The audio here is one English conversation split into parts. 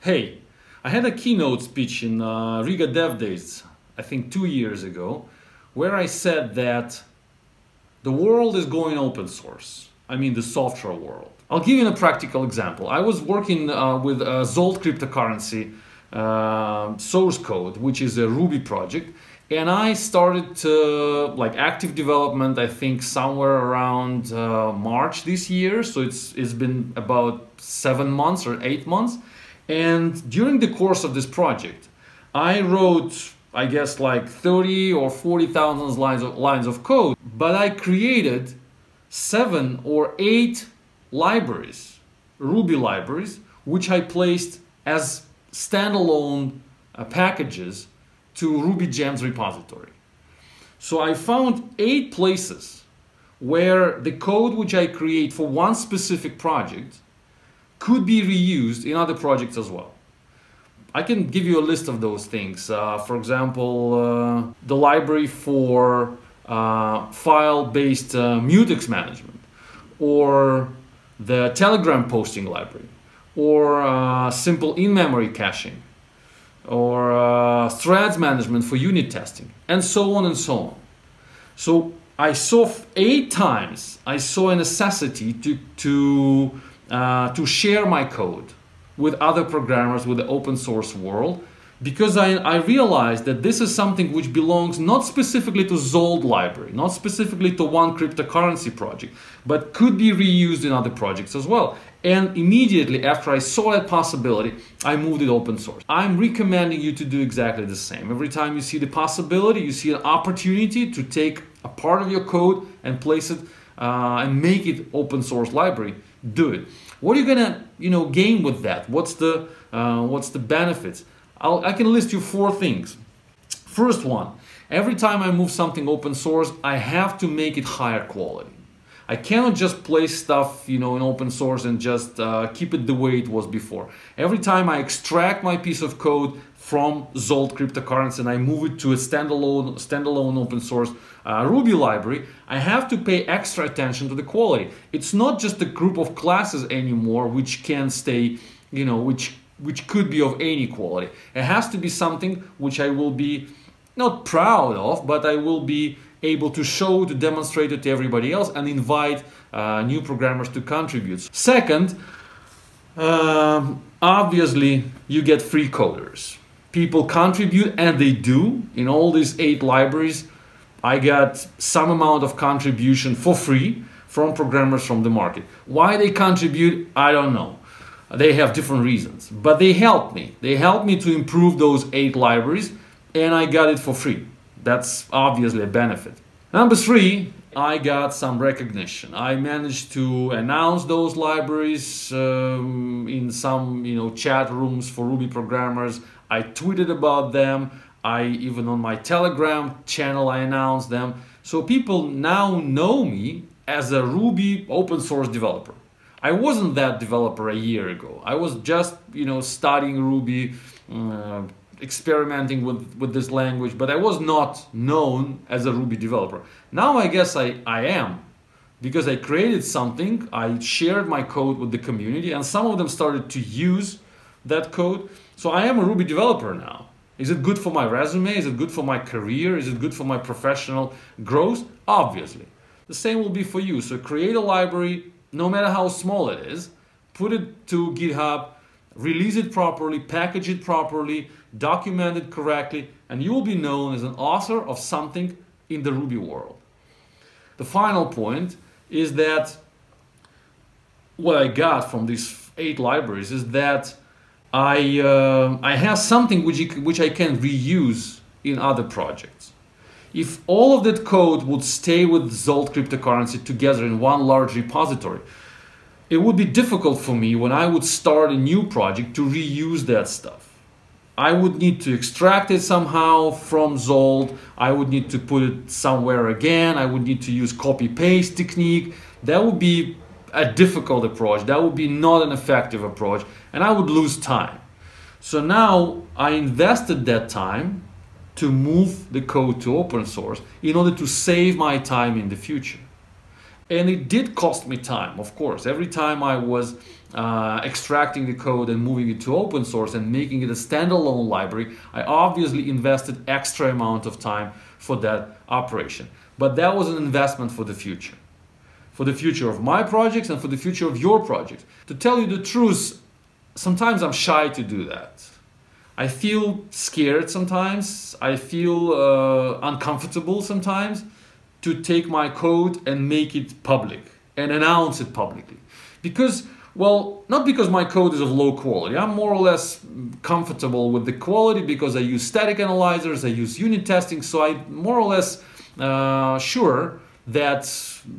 Hey, I had a keynote speech in uh, Riga Dev Days, I think two years ago, where I said that the world is going open source. I mean, the software world. I'll give you a practical example. I was working uh, with uh, Zold cryptocurrency uh, source code, which is a Ruby project, and I started to, like active development. I think somewhere around uh, March this year. So it's it's been about seven months or eight months and during the course of this project, I wrote, I guess, like 30 or 40,000 lines of, lines of code, but I created seven or eight libraries, Ruby libraries, which I placed as standalone uh, packages to Ruby Gems repository. So I found eight places where the code which I create for one specific project could be reused in other projects as well. I can give you a list of those things. Uh, for example, uh, the library for uh, file-based uh, mutex management, or the Telegram posting library, or uh, simple in-memory caching, or uh, threads management for unit testing, and so on and so on. So I saw eight times I saw a necessity to to uh, to share my code with other programmers with the open source world because I, I realized that this is something which belongs not specifically to Zold library, not specifically to one cryptocurrency project, but could be reused in other projects as well. And immediately after I saw that possibility, I moved it open source. I'm recommending you to do exactly the same. Every time you see the possibility, you see an opportunity to take a part of your code and place it uh, and make it open source library, do it. What are you gonna, you know, gain with that? What's the uh, what's the benefits? I'll, I can list you four things. First one, every time I move something open source, I have to make it higher quality. I cannot just place stuff, you know, in open source and just uh, keep it the way it was before. Every time I extract my piece of code from Zold cryptocurrency and I move it to a standalone, standalone open source uh, Ruby library, I have to pay extra attention to the quality. It's not just a group of classes anymore which can stay, you know, which which could be of any quality. It has to be something which I will be not proud of, but I will be able to show, to demonstrate it to everybody else and invite uh, new programmers to contribute. Second, um, obviously you get free coders. People contribute and they do in all these eight libraries. I got some amount of contribution for free from programmers from the market. Why they contribute, I don't know. They have different reasons, but they help me. They help me to improve those eight libraries and I got it for free. That's obviously a benefit. Number three, I got some recognition. I managed to announce those libraries um, in some you know chat rooms for Ruby programmers. I tweeted about them. I even on my Telegram channel I announced them. So people now know me as a Ruby open source developer. I wasn't that developer a year ago. I was just you know studying Ruby, uh, experimenting with, with this language, but I was not known as a Ruby developer. Now I guess I, I am because I created something, I shared my code with the community, and some of them started to use that code. So I am a Ruby developer now. Is it good for my resume? Is it good for my career? Is it good for my professional growth? Obviously. The same will be for you. So create a library, no matter how small it is, put it to GitHub, release it properly, package it properly, document it correctly, and you will be known as an author of something in the Ruby world. The final point is that what I got from these eight libraries is that I, uh, I have something which, which I can reuse in other projects. If all of that code would stay with Zold cryptocurrency together in one large repository, it would be difficult for me when I would start a new project to reuse that stuff. I would need to extract it somehow from Zold. I would need to put it somewhere again. I would need to use copy paste technique. That would be a difficult approach. That would be not an effective approach and I would lose time. So now I invested that time to move the code to open source in order to save my time in the future. And it did cost me time, of course. Every time I was uh, extracting the code and moving it to open source and making it a standalone library, I obviously invested extra amount of time for that operation. But that was an investment for the future. For the future of my projects and for the future of your projects. To tell you the truth, sometimes I'm shy to do that. I feel scared sometimes. I feel uh, uncomfortable sometimes to take my code and make it public and announce it publicly. Because, well, not because my code is of low quality. I'm more or less comfortable with the quality because I use static analyzers, I use unit testing, so I'm more or less uh, sure that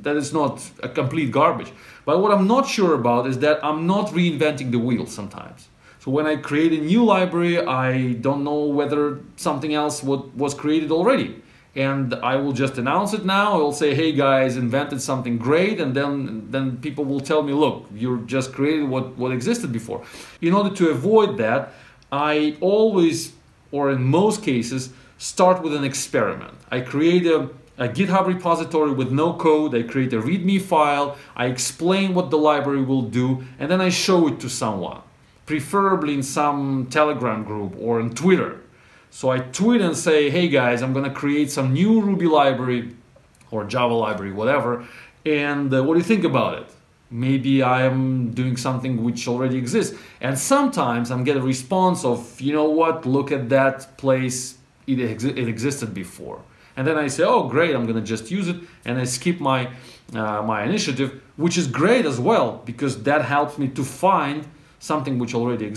that is not a complete garbage. But what I'm not sure about is that I'm not reinventing the wheel sometimes. So when I create a new library, I don't know whether something else was created already. And I will just announce it now. I will say, hey guys, invented something great. And then, then people will tell me, look, you just created what, what existed before. In order to avoid that, I always, or in most cases, start with an experiment. I create a, a GitHub repository with no code. I create a README file. I explain what the library will do, and then I show it to someone preferably in some Telegram group or on Twitter. So I tweet and say, hey guys, I'm gonna create some new Ruby library or Java library, whatever, and uh, what do you think about it? Maybe I'm doing something which already exists. And sometimes I'm get a response of, you know what, look at that place, it, exi it existed before. And then I say, oh great, I'm gonna just use it, and I skip my, uh, my initiative, which is great as well, because that helps me to find something which already exists.